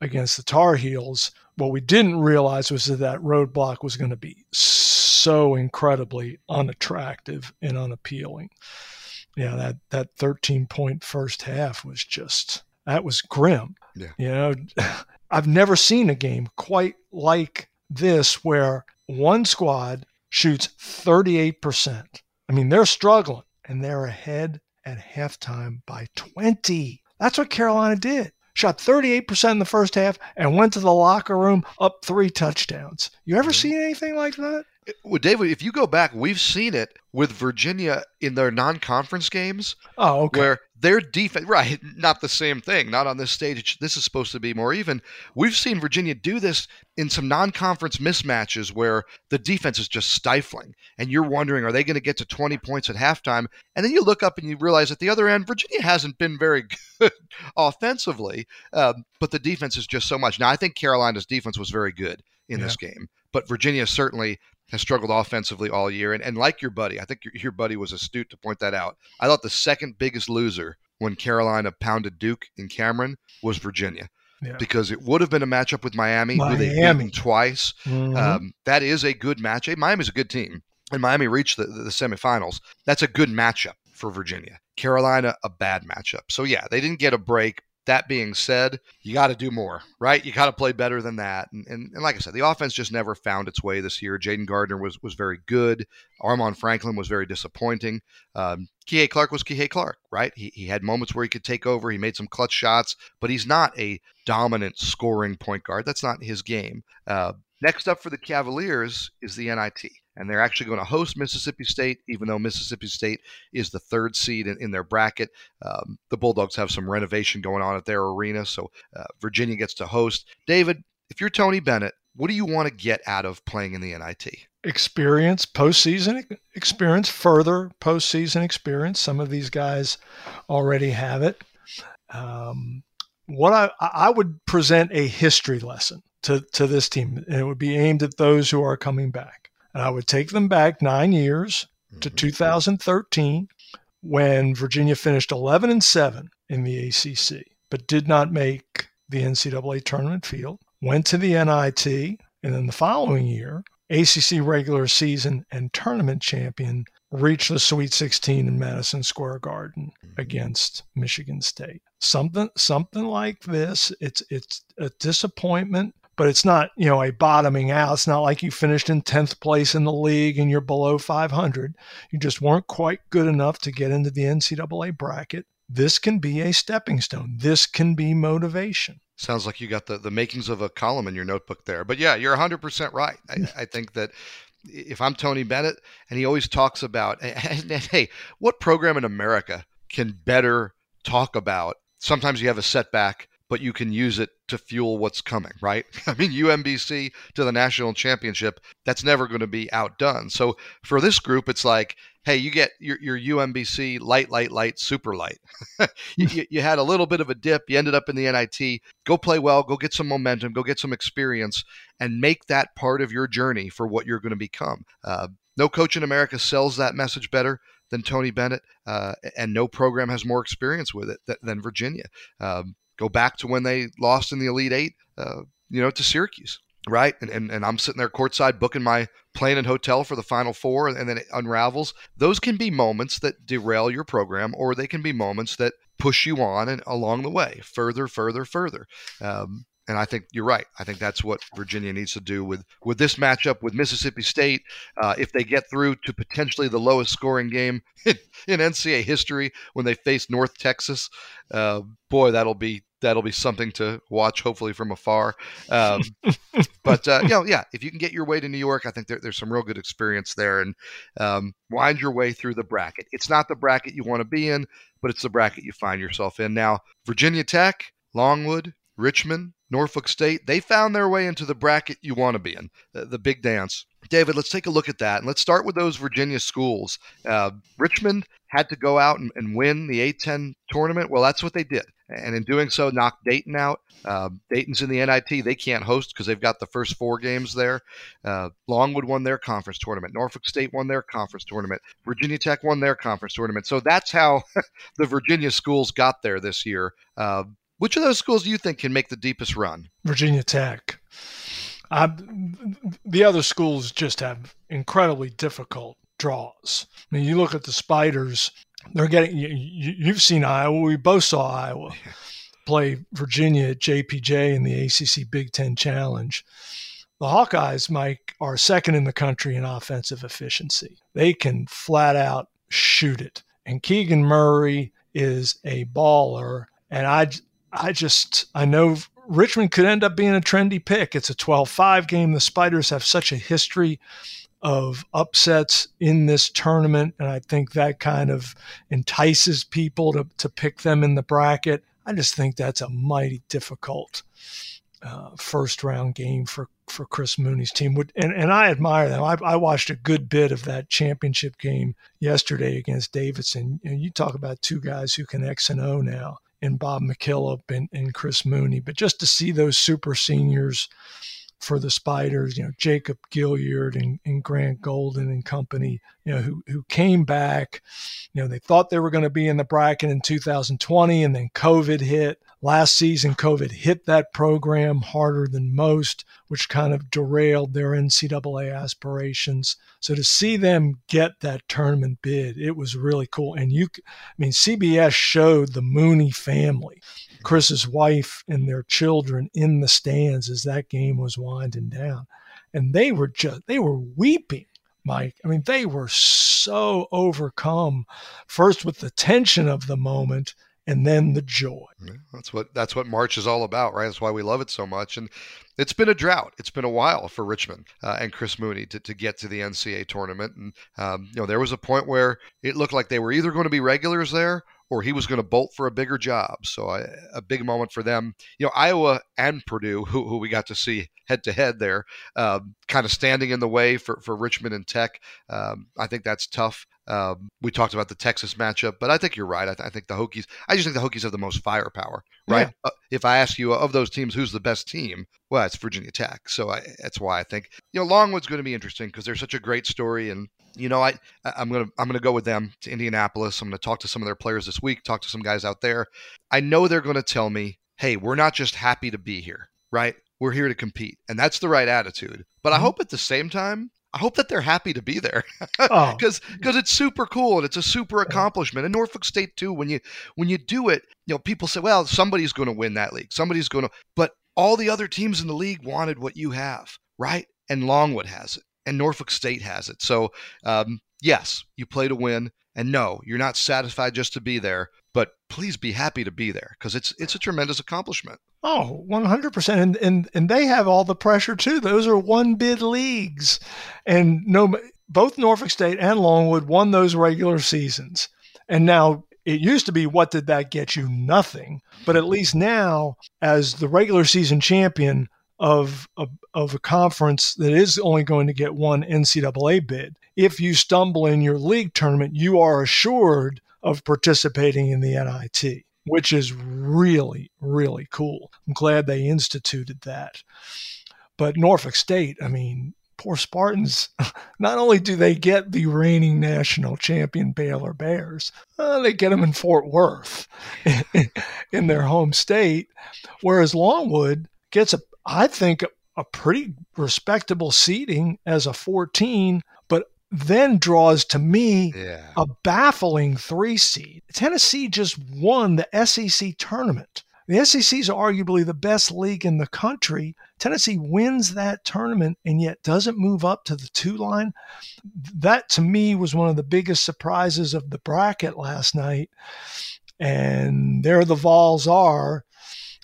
against the Tar Heels. What we didn't realize was that that roadblock was going to be so incredibly unattractive and unappealing. Yeah, that, that 13 point first half was just that was grim. Yeah. You know, I've never seen a game quite like this where one squad shoots 38%. I mean, they're struggling and they're ahead at halftime by 20. That's what Carolina did. Shot 38% in the first half and went to the locker room up three touchdowns. You ever mm-hmm. seen anything like that? Well, David, if you go back, we've seen it with Virginia in their non-conference games. Oh, okay. Where their defense, right, not the same thing. Not on this stage. This is supposed to be more even. We've seen Virginia do this in some non-conference mismatches where the defense is just stifling, and you're wondering, are they going to get to 20 points at halftime? And then you look up and you realize at the other end, Virginia hasn't been very good offensively, um, but the defense is just so much. Now, I think Carolina's defense was very good in yeah. this game, but Virginia certainly has struggled offensively all year. And, and like your buddy, I think your, your buddy was astute to point that out. I thought the second biggest loser when Carolina pounded Duke in Cameron was Virginia. Yeah. Because it would have been a matchup with Miami, Miami. who they twice. Mm-hmm. Um, that is a good matchup. Miami's a good team, and Miami reached the, the, the semifinals. That's a good matchup for Virginia. Carolina, a bad matchup. So yeah, they didn't get a break, that being said, you got to do more, right? You got to play better than that. And, and, and, like I said, the offense just never found its way this year. Jayden Gardner was was very good. Armaan Franklin was very disappointing. Um, Kihei Clark was Kihei Clark, right? He, he had moments where he could take over. He made some clutch shots, but he's not a dominant scoring point guard. That's not his game. Uh, next up for the Cavaliers is the NIT and they're actually going to host Mississippi State, even though Mississippi State is the third seed in, in their bracket. Um, the Bulldogs have some renovation going on at their arena, so uh, Virginia gets to host. David, if you're Tony Bennett, what do you want to get out of playing in the NIT? Experience, postseason experience, further postseason experience. Some of these guys already have it. Um, what I, I would present a history lesson to, to this team, and it would be aimed at those who are coming back and I would take them back nine years to mm-hmm. 2013 when Virginia finished 11 and 7 in the ACC, but did not make the NCAA tournament field. Went to the NIT, and then the following year, ACC regular season and tournament champion reached the Sweet 16 in Madison Square Garden mm-hmm. against Michigan State. Something something like this. It's it's a disappointment but it's not, you know, a bottoming out. It's not like you finished in 10th place in the league and you're below 500. You just weren't quite good enough to get into the NCAA bracket. This can be a stepping stone. This can be motivation. Sounds like you got the, the makings of a column in your notebook there. But yeah, you're 100% right. I, I think that if I'm Tony Bennett, and he always talks about, hey, what program in America can better talk about? Sometimes you have a setback but you can use it to fuel what's coming, right? I mean, UMBC to the national championship, that's never going to be outdone. So for this group, it's like, hey, you get your, your UMBC light, light, light, super light. you, you, had a little bit of a dip. You ended up in the NIT. Go play well, go get some momentum, go get some experience, and make that part of your journey for what you're going to become. Uh, no coach in America sells that message better than Tony Bennett, uh, and no program has more experience with it than Virginia. Um, Go back to when they lost in the Elite Eight, uh, you know, to Syracuse, right? And, and and I'm sitting there courtside booking my plane and hotel for the Final Four, and then it unravels. Those can be moments that derail your program, or they can be moments that push you on and along the way, further, further, further. Um, and I think you're right. I think that's what Virginia needs to do with with this matchup with Mississippi State. Uh, if they get through to potentially the lowest scoring game in, in NCAA history when they face North Texas, uh, boy, that'll be that'll be something to watch. Hopefully from afar. Um, but uh, you know, yeah, if you can get your way to New York, I think there, there's some real good experience there, and um, wind your way through the bracket. It's not the bracket you want to be in, but it's the bracket you find yourself in. Now, Virginia Tech, Longwood, Richmond, Norfolk State, they found their way into the bracket you want to be in, the, big dance. David, let's take a look at that. And let's start with those Virginia schools. Uh, Richmond had to go out and, and win the A10 tournament. Well, that's what they did. And in doing so, knocked Dayton out. Uh, Dayton's in the NIT. They can't host because they've got the first four games there. Uh, Longwood won their conference tournament. Norfolk State won their conference tournament. Virginia Tech won their conference tournament. So that's how the Virginia schools got there this year. Which of those schools do you think can make the deepest run? Virginia Tech. I, the other schools just have incredibly difficult draws. I mean, you look at the Spiders; they're getting. You, have seen Iowa. We both saw Iowa play Virginia at JPJ in the ACC Big Ten Challenge. The Hawkeyes, Mike, are second in the country in offensive efficiency. They can flat out shoot it, and Keegan Murray is a baller. And I, I just I know Richmond could end up being a trendy pick. It's a 12 5 game. The Spiders have such a history of upsets in this tournament. And I think that kind of entices people to, to pick them in the bracket. I just think that's a mighty difficult uh, first round game for, for Chris Mooney's team. And, and I admire them. I, I watched a good bit of that championship game yesterday against Davidson. And you talk about two guys who can X and O now and Bob McKillop and, and Chris Mooney. But just to see those super seniors for the Spiders, you know, Jacob Gilyard and, and Grant Golden and company, you know, who, who came back, you know, they thought they were going to be in the bracket in 2020 and then COVID hit. Last season, COVID hit that program harder than most, which kind of derailed their NCAA aspirations. So to see them get that tournament bid, it was really cool. And you, I mean, CBS showed the Mooney family, Chris's wife and their children in the stands as that game was winding down. And they were just, they were weeping. Mike. I mean, they were so overcome first with the tension of the moment and then the joy. That's what that's what March is all about, right? That's why we love it so much. And it's been a drought. It's been a while for Richmond uh, and Chris Mooney to, to get to the NCAA tournament. And um, you know, there was a point where it looked like they were either going to be regulars there or he was going to bolt for a bigger job. So I, a big moment for them. You know, Iowa and Purdue, who, who we got to see head to head there, um, kind of standing in the way for, for Richmond and Tech. Um, I think that's tough. Um, we talked about the Texas matchup, but I think you're right. I, th- I, think the Hokies. I just think the Hokies have the most firepower, right? Yeah. Uh, if I ask you of those teams, who's the best team? Well, it's Virginia Tech. So I, that's why I think you know Longwood's going to be interesting because they're such a great story, and you know I I'm gonna I'm gonna go with them to Indianapolis. I'm gonna talk to some of their players this week. Talk to some guys out there. I know they're going to tell me, hey, we're not just happy to be here, right? We're here to compete, and that's the right attitude. But I mm-hmm. hope at the same time I hope that they're happy to be there because oh. because it's super cool and it's a super accomplishment. And Norfolk State too. When you when you do it, you know people say, well, somebody's going to win that league. Somebody's going to. But all the other teams in the league wanted what you have, right? And Longwood has it, and Norfolk State has it. So um, yes, you play to win, and no, you're not satisfied just to be there. But please be happy to be there because it's it's a tremendous accomplishment. Oh, 100%. And, and, and they have all the pressure too. Those are one bid leagues. And no, both Norfolk State and Longwood won those regular seasons. And now it used to be, what did that get you? Nothing. But at least now, as the regular season champion of a, of a conference that is only going to get one NCAA bid, if you stumble in your league tournament, you are assured of participating in the NIT which is really, really cool. I'm glad they instituted that. But Norfolk State, I mean, poor Spartans, not only do they get the reigning national champion Baylor Bears, uh, they get them in Fort Worth in their home state, whereas Longwood gets a, I think, a pretty respectable seating as a 14 then draws to me yeah. a baffling three seed. Tennessee just won the SEC tournament. The SEC is arguably the best league in the country. Tennessee wins that tournament and yet doesn't move up to the two line. That to me was one of the biggest surprises of the bracket last night. And there the Vols are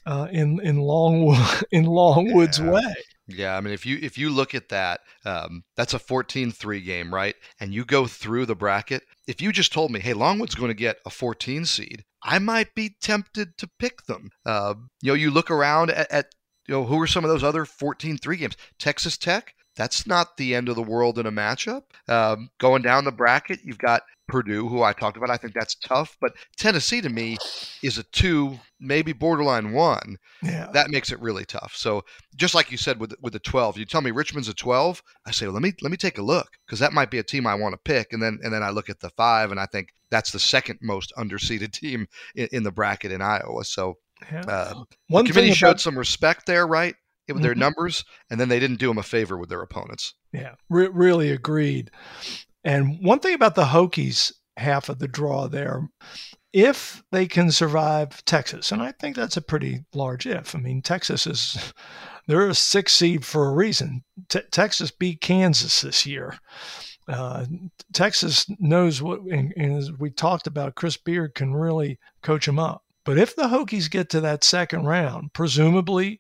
uh, in in Longwood in Longwood's yeah. way. Yeah, I mean, if you if you look at that, um, that's a 14-3 game, right? And you go through the bracket. If you just told me, hey, Longwood's going to get a 14 seed, I might be tempted to pick them. Uh, you know, you look around at, at you know who are some of those other 14-3 games? Texas Tech, that's not the end of the world in a matchup. Um, going down the bracket, you've got Purdue, who I talked about. I think that's tough, but Tennessee to me is a two, maybe borderline one. Yeah. That makes it really tough. So just like you said with with the twelve, you tell me Richmond's a twelve. I say, well, let me let me take a look because that might be a team I want to pick, and then and then I look at the five, and I think that's the second most underseeded team in, in the bracket in Iowa. So yeah. uh, One the committee thing showed some respect there, right? With their Mhm. numbers, and then they didn't do them a favor with their opponents. yeah, re- really agreed. And one thing about the Hokies half of the draw there, if they can survive Texas, and I think that's a pretty large if. I mean, Texas is they're a six seed for a reason. Te- Texas beat Kansas this year. Uh, Texas knows what, and, and as we talked about, Chris Beard can really coach them up. But if the Hokies get to that second round, presumably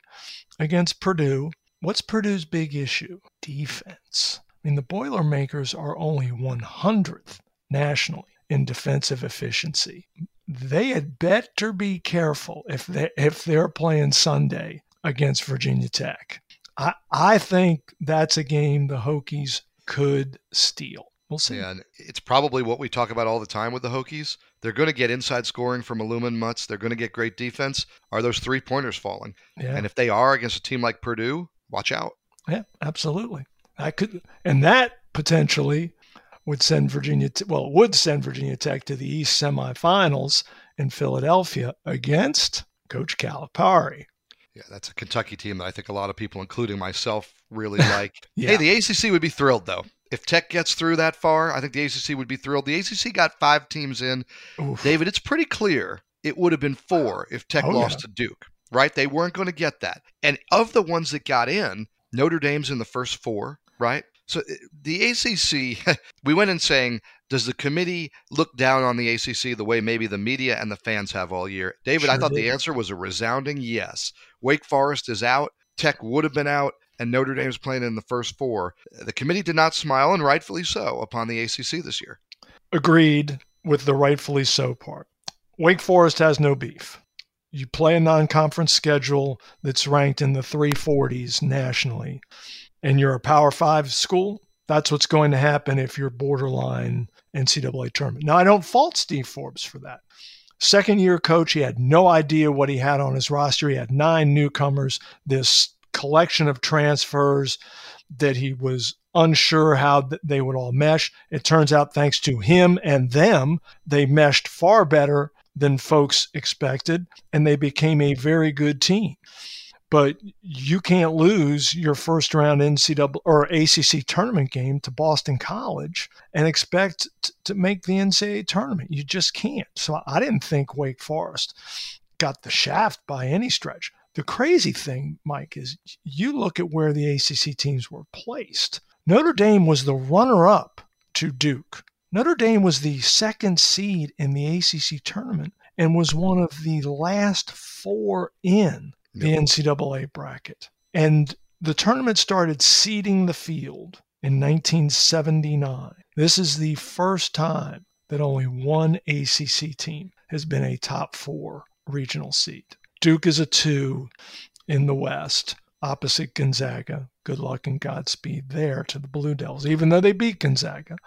against Purdue, what's Purdue's big issue? Defense. I mean, the Boilermakers are only 100th nationally in defensive efficiency. They had better be careful if they if they're playing Sunday against Virginia Tech. I I think that's a game the Hokies could steal. We'll see. And it's probably what we talk about all the time with the Hokies. They're going to get inside scoring from Aluma and Mutts. They're going to get great defense. Are those three pointers falling? Yeah. And if they are against a team like Purdue, watch out. Yeah, absolutely. I could, and that potentially would send Virginia. Well, would send Virginia Tech to the East semifinals in Philadelphia against Coach Calipari. Yeah, that's a Kentucky team that I think a lot of people, including myself, really like. Yeah. Hey, the ACC would be thrilled though. If Tech gets through that far, I think the ACC would be thrilled. The ACC got five teams in. Oof. David, it's pretty clear it would have been four if Tech Oh, lost yeah. to Duke, right? They weren't going to get that. And of the ones that got in, Notre Dame's in the first four, right? So uh, the ACC, we went in saying, does the committee look down on the ACC the way maybe the media and the fans have all year? David, I Sure thought the answer was a resounding yes. Wake Forest is out. Tech would have been out, and Notre Dame's playing in the first four. The committee did not smile, and rightfully so, upon the ACC this year. Agreed with the rightfully so part. Wake Forest has no beef. You play a non conference schedule that's ranked in the 340s nationally, and you're a Power Five school. That's what's going to happen if you're borderline NCAA tournament. Now, I don't fault Steve Forbes for that. Second year coach, he had no idea what he had on his roster. He had nine newcomers, this collection of transfers that he was unsure how they would all mesh. It turns out, thanks to him and them, they meshed far better than folks expected, and they became a very good team. But you can't lose your first round NCAA or ACC tournament game to Boston College and expect t- to make the NCAA tournament. You just can't. So I didn't think Wake Forest got the shaft by any stretch. The crazy thing, Mike, is you look at where the ACC teams were placed. Notre Dame was the runner up to Duke. Notre Dame was the second seed in the ACC tournament and was one of the last four in the Yep. NCAA bracket. And the tournament started seeding the field in 1979. This is the first time that only one ACC team has been a top four regional seed. Duke is a two in the West, opposite Gonzaga. Good luck and Godspeed there to the Blue Devils, even though they beat Gonzaga.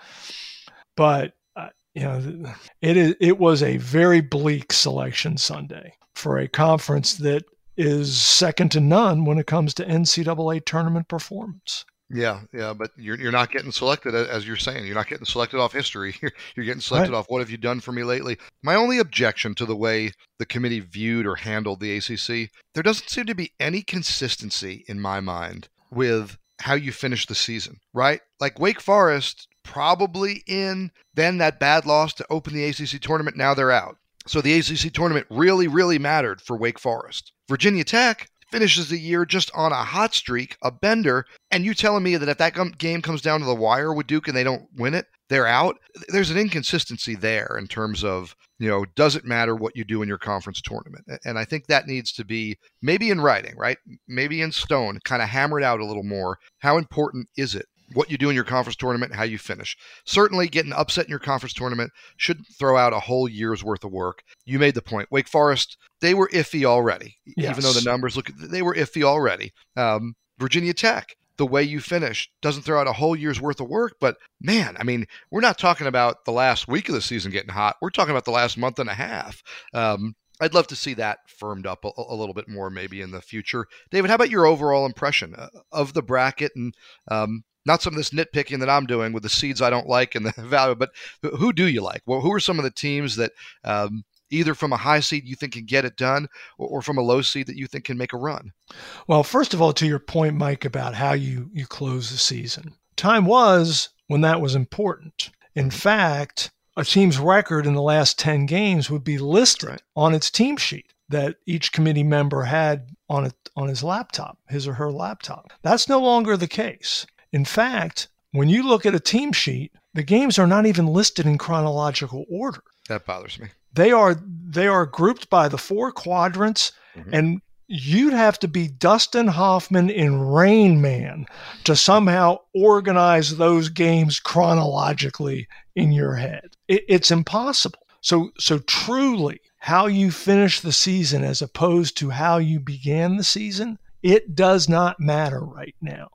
But uh, you know, it is it was a very bleak selection Sunday for a conference that is second to none when it comes to NCAA tournament performance. Yeah, yeah, but you're you're not getting selected as you're saying. You're not getting selected off history. You're, you're getting selected Right. off what have you done for me lately. My only objection to the way the committee viewed or handled the ACC, there doesn't seem to be any consistency in my mind with how you finish the season, right? Like Wake Forest probably in, then that bad loss to open the ACC tournament, now they're out. So the ACC tournament really, really mattered for Wake Forest. Virginia Tech finishes the year just on a hot streak, a bender, and you telling me that if that game comes down to the wire with Duke and they don't win it, they're out? There's an inconsistency there in terms of, you know, does it matter what you do in your conference tournament? And I think that needs to be maybe in writing, right? Maybe in stone, kind of hammered out a little more. How important is it? What you do in your conference tournament, how you finish. Certainly, getting upset in your conference tournament shouldn't throw out a whole year's worth of work. You made the point. Wake Forest, they were iffy already, even though the numbers look, they were iffy already. Um, Virginia Tech, the way you finish. Doesn't throw out a whole year's worth of work, but man, I mean, we're not talking about the last week of the season getting hot. We're talking about the last month and a half. Um, I'd love to see that firmed up a, a, little bit more maybe in the future. David, how about your overall impression uh, of the bracket and um, not some of this nitpicking that I'm doing with the seeds I don't like and the value, but who do you like? Well, who are some of the teams that um, either from a high seed you think can get it done or, or, from a low seed that you think can make a run? Well, first of all, to your point, Mike, about how you, you close the season, time was when that was important. In fact, a team's record in the last 10 games would be listed right. on its team sheet that each committee member had on it on his laptop, his or her laptop. That's no longer the case. In fact, when you look at a team sheet, the games are not even listed in chronological order. That bothers me. They are they are grouped by the four quadrants mm-hmm. and you'd have to be Dustin Hoffman in Rain Man to somehow organize those games chronologically in your head. It, it's impossible. So so truly how you finish the season as opposed to how you began the season, it does not matter right now.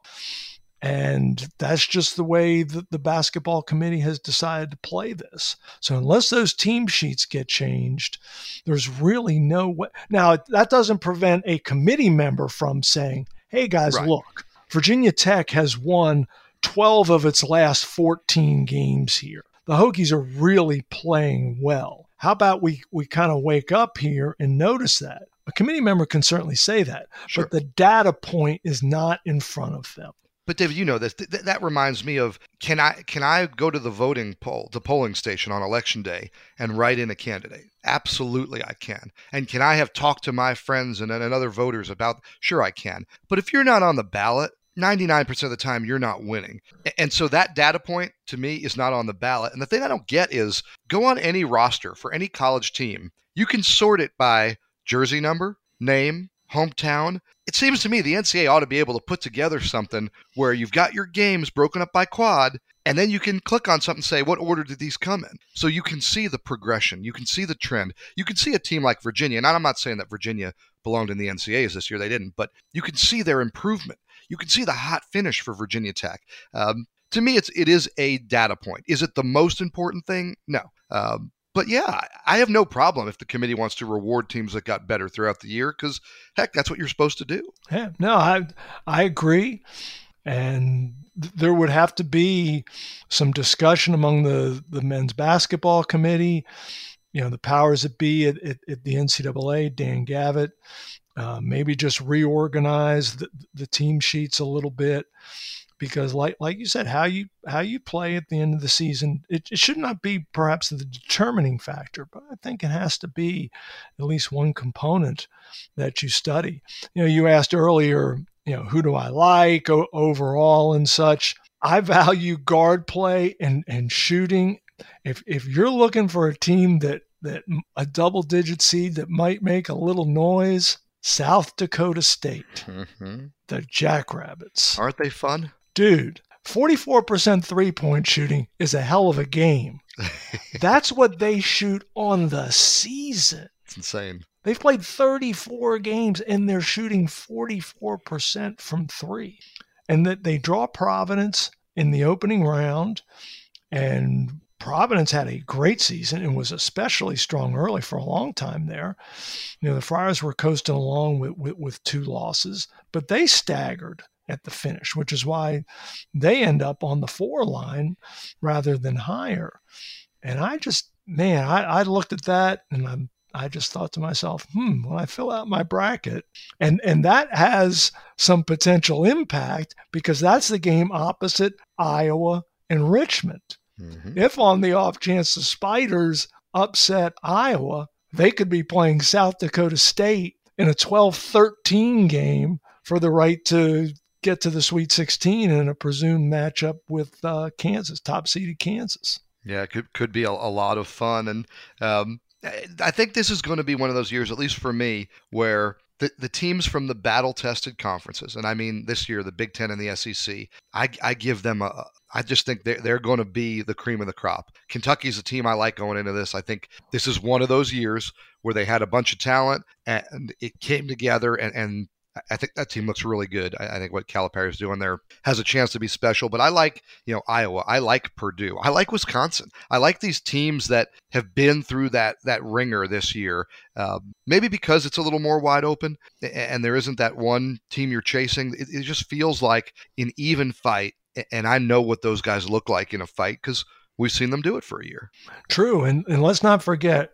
And that's just the way that the basketball committee has decided to play this. So unless those team sheets get changed, there's really no way. Now, that doesn't prevent a committee member from saying, hey, guys, right. look, Virginia Tech has won 12 of its last 14 games here. The Hokies are really playing well. How about we, we kind of wake up here and notice that? A committee member can certainly say that, sure. but the data point is not in front of them. But David, you know this. Th- that reminds me of can I can I go to the voting poll, the polling station on election day, and write in a candidate? Absolutely, I can. And can I have talked to my friends and, and other voters about? Sure, I can. But if you're not on the ballot, 99% of the time you're not winning. And so that data point to me is not on the ballot. And the thing I don't get is go on any roster for any college team. You can sort it by jersey number, name, hometown. It seems to me the NCAA ought to be able to put together something where you've got your games broken up by quad, and then you can click on something and say, what order did these come in? So you can see the progression, you can see the trend. You can see a team like Virginia, and I'm not saying that Virginia belonged in the NCAAs this year, they didn't, but you can see their improvement. You can see the hot finish for Virginia Tech. Um, to me, it's it is a data point. Is it the most important thing? No. Um, but yeah, I have no problem if the committee wants to reward teams that got better throughout the year because heck, that's what you're supposed to do. Yeah, no, I I agree, and there would have to be some discussion among the the men's basketball committee, you know, the powers that be at, at, at the NCAA, Dan Gavitt, uh, maybe just reorganize the, the team sheets a little bit because like like you said how you how you play at the end of the season it, it, should not be perhaps the determining factor but i think it has to be at least one component that you study you know you asked earlier you know who do i like o- overall and such i value guard play and and shooting if if you're looking for a team that that a double digit seed that might make a little noise South Dakota State, mm-hmm. the Jackrabbits. Aren't they fun? Dude, 44% three point shooting is a hell of a game. That's what they shoot on the season. It's insane. They've played 34 games and they're shooting 44% from three. And that they draw Providence in the opening round. And Providence had a great season and was especially strong early for a long time there. You know, the Friars were coasting along with, with, with two losses, but they staggered at the finish, which is why they end up on the four line rather than higher. And I just, man, I, I looked at that and I'm, I just thought to myself, hmm, when I fill out my bracket, and and that has some potential impact because that's the game opposite Iowa and Richmond. Mm-hmm. If on the off chance the Spiders upset Iowa, they could be playing South Dakota State in a 12-13 game for the right to get to the Sweet 16 in a presumed matchup with uh, Kansas, top seeded Kansas. Yeah, it could could be a, a lot of fun, and um, I think this is going to be one of those years, at least for me, where the, the teams from the battle tested conferences, and I mean this year the Big Ten and the SEC, I, I give them a. I just think they're, they're going to be the cream of the crop. Kentucky's a team I like going into this. I think this is one of those years where they had a bunch of talent and it came together and, and I think that team looks really good. I, I think what Calipari is doing there has a chance to be special. But I like, you know, Iowa. I like Purdue. I like Wisconsin. I like these teams that have been through that that ringer this year. Uh, maybe because it's a little more wide open and there isn't that one team you're chasing. It, it just feels like an even fight. And I know what those guys look like in a fight because we've seen them do it for a year. True. And, and let's not forget,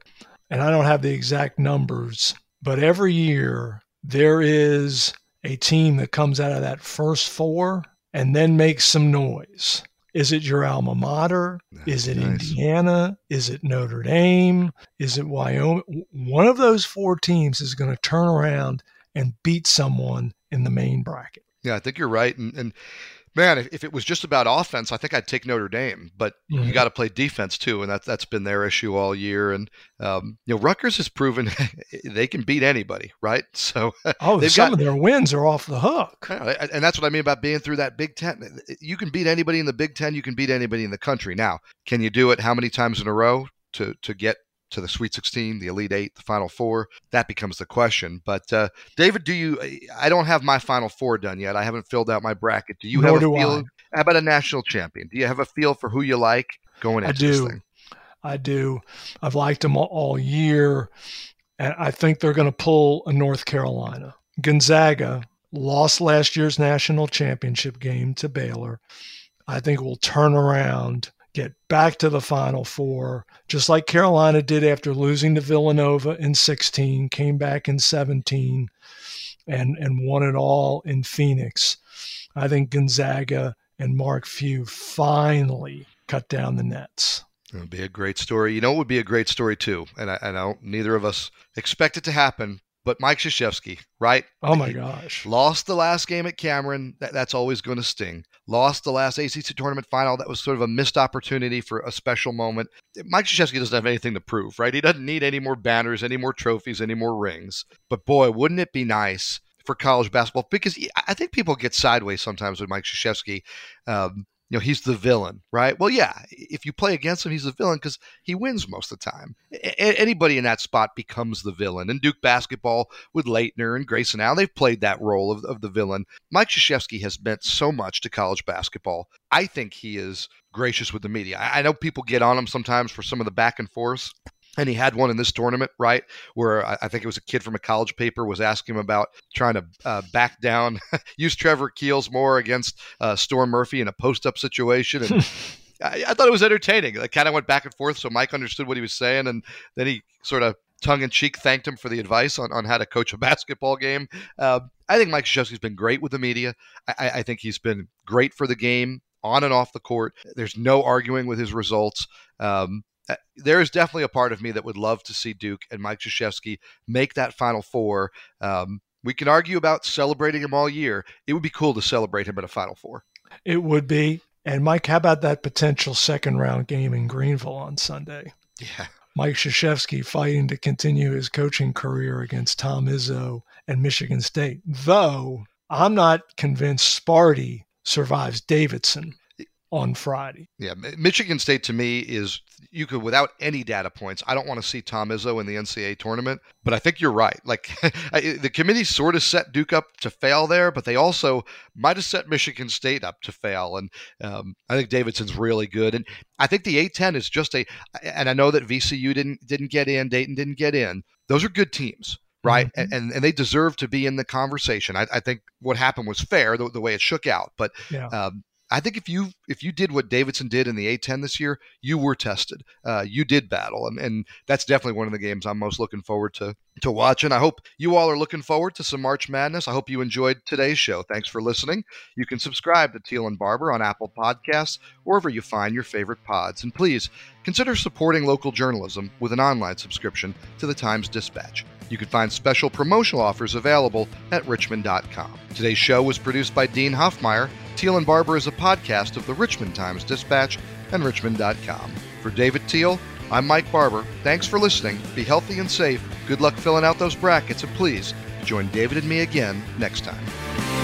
and I don't have the exact numbers, but every year there is a team that comes out of that first four and then makes some noise. Is it your alma mater? That's is it nice. Indiana? Is it Notre Dame? Is it Wyoming? One of those four teams is going to turn around and beat someone in the main bracket. Yeah, I think you're right. And, and man, if, if, it was just about offense, I think I'd take Notre Dame. But mm-hmm. you got to play defense too, and that's that's been their issue all year. And um, you know, Rutgers has proven they can beat anybody, right? So oh, some got, of their wins are off the hook, and that's what I mean about being through that Big Ten. You can beat anybody in the Big Ten. You can beat anybody in the country. Now, can you do it? How many times in a row? To, to get to the Sweet 16, the Elite Eight, the Final Four? That becomes the question. But uh, David, do you? I don't have my Final Four done yet. I haven't filled out my bracket. Do you Nor have a feel? How about a national champion? Do you have a feel for who you like going into I do. this thing? I do. I've liked them all year, and I think they're going to pull a North Carolina. Gonzaga lost last year's national championship game to Baylor. I think will turn around get back to the Final Four, just like Carolina did after losing to Villanova in 16, came back in 17, and, and won it all in Phoenix. I think Gonzaga and Mark Few finally cut down the nets. It would be a great story. You know, it would be a great story too. And I, and I don't, neither of us expect it to happen, but Mike Krzyzewski, right? Oh my gosh. Lost the last game at Cameron. That, that's always going to sting. Lost the last ACC tournament final. That was sort of a missed opportunity for a special moment. Mike Krzyzewski doesn't have anything to prove, right? He doesn't need any more banners, any more trophies, any more rings. But boy, wouldn't it be nice for college basketball? Because I think people get sideways sometimes with Mike Krzyzewski. Um, you know he's the villain right? Well yeah if you play against him he's the villain because he wins most of the time. A- anybody in that spot becomes the villain. And duke basketball with Laettner and grayson allen they've played that role of, of the villain. Mike Krzyzewski has meant so much to college basketball. I think he is gracious with the media. I, I know people get on him sometimes for some of the back and forth and he had one in this tournament, right? Where I think it was a kid from a college paper was asking him about trying to uh, back down, use Trevor Keels more against uh, Storm Murphy in a post-up situation, and I, I, thought it was entertaining. I kind of went back and forth, so Mike understood what he was saying, and then he sort of tongue-in-cheek thanked him for the advice on, on how to coach a basketball game. Uh, I think Mike Krzyzewski's been great with the media. I, I think he's been great for the game on and off the court. There's no arguing with his results. Um, there is definitely a part of me that would love to see Duke and Mike Krzyzewski make that Final Four. Um, we can argue about celebrating him all year. It would be cool to celebrate him at a Final Four. It would be. And Mike, how about that potential second round game in Greenville on Sunday? Yeah. Mike Krzyzewski fighting to continue his coaching career against Tom Izzo and Michigan State. Though I'm not convinced Sparty survives Davidson on Friday. Yeah, Michigan State to me is you could without any data points. I don't want to see Tom Izzo in the NCAA tournament, but I think you're right. Like the committee sort of set Duke up to fail there, but they also might have set Michigan State up to fail. And um, I think Davidson's really good, and I think the A10 is just a. And I know that VCU didn't didn't get in, Dayton didn't get in. Those are good teams right? Mm-hmm. And, and they deserve to be in the conversation. I, I think what happened was fair the, the, way it shook out, but yeah. um, I think if you if you did what Davidson did in the A10 this year, you were tested. Uh, you did battle, and, and that's definitely one of the games I'm most looking forward to to watching. I hope you all are looking forward to some March Madness. I hope you enjoyed today's show. Thanks for listening. You can subscribe to Teel and Barber on Apple Podcasts, wherever you find your favorite pods, and please consider supporting local journalism with an online subscription to the Times Dispatch. You can find special promotional offers available at richmond.com. Today's show was produced by Dean Hoffmeyer Teel and Barber is a podcast of the Richmond Times Dispatch and Richmond.com. For David Teel, I'm Mike Barber. Thanks for listening. Be healthy and safe. Good luck filling out those brackets, and please join David and me again next time.